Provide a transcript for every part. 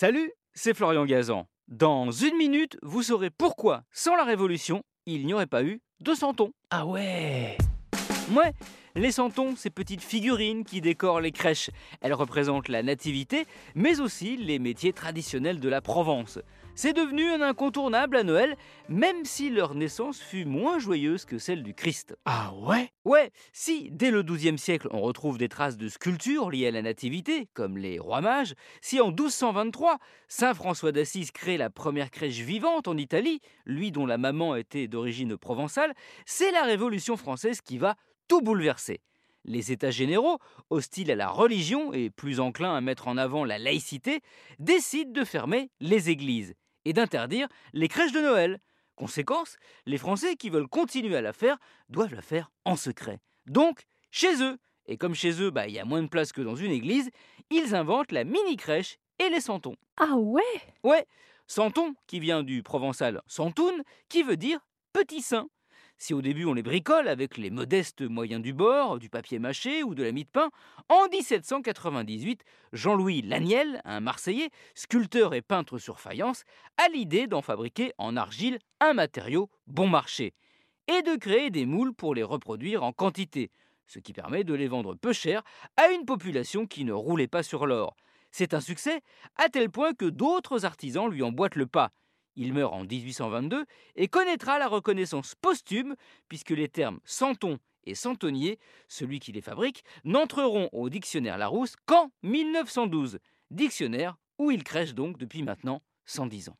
Salut, c'est Florian Gazan. Dans une minute, vous saurez pourquoi, sans la Révolution, il n'y aurait pas eu de santons. Ah ouais Ouais, les santons, ces petites figurines qui décorent les crèches. Elles représentent la nativité, mais aussi les métiers traditionnels de la Provence. C'est devenu un incontournable à Noël, même si leur naissance fut moins joyeuse que celle du Christ. Ah ouais? Ouais, si dès le XIIe siècle on retrouve des traces de sculptures liées à la nativité, comme les rois mages, si en 1223 Saint François d'Assise crée la première crèche vivante en Italie, lui dont la maman était d'origine provençale, c'est la Révolution française qui va tout bouleverser. Les États généraux, hostiles à la religion et plus enclins à mettre en avant la laïcité, décident de fermer les églises et d'interdire les crèches de Noël. Conséquence, les Français qui veulent continuer à la faire doivent la faire en secret. Donc, chez eux. Et comme chez eux, bah, il y a moins de place que dans une église, ils inventent la mini-crèche et les santons. Ah ouais? Ouais, santon qui vient du provençal santoun, qui veut dire petit saint. Si au début on les bricole avec les modestes moyens du bord, du papier mâché ou de la mie de pain, en 1798, Jean-Louis Laniel, un Marseillais, sculpteur et peintre sur faïence, a l'idée d'en fabriquer en argile un matériau bon marché et de créer des moules pour les reproduire en quantité, ce qui permet de les vendre peu cher à une population qui ne roulait pas sur l'or. C'est un succès à tel point que d'autres artisans lui emboîtent le pas. Il meurt en 1822 et connaîtra la reconnaissance posthume puisque les termes santon et santonnier, celui qui les fabrique, n'entreront au dictionnaire Larousse qu'en 1912. Dictionnaire où il crèche donc depuis maintenant 110 ans.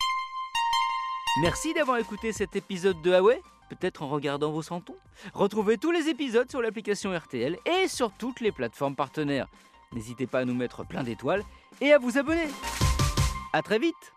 Merci d'avoir écouté cet épisode de Huawei, peut-être en regardant vos santons. Retrouvez tous les épisodes sur l'application RTL et sur toutes les plateformes partenaires. N'hésitez pas à nous mettre plein d'étoiles et à vous abonner. A très vite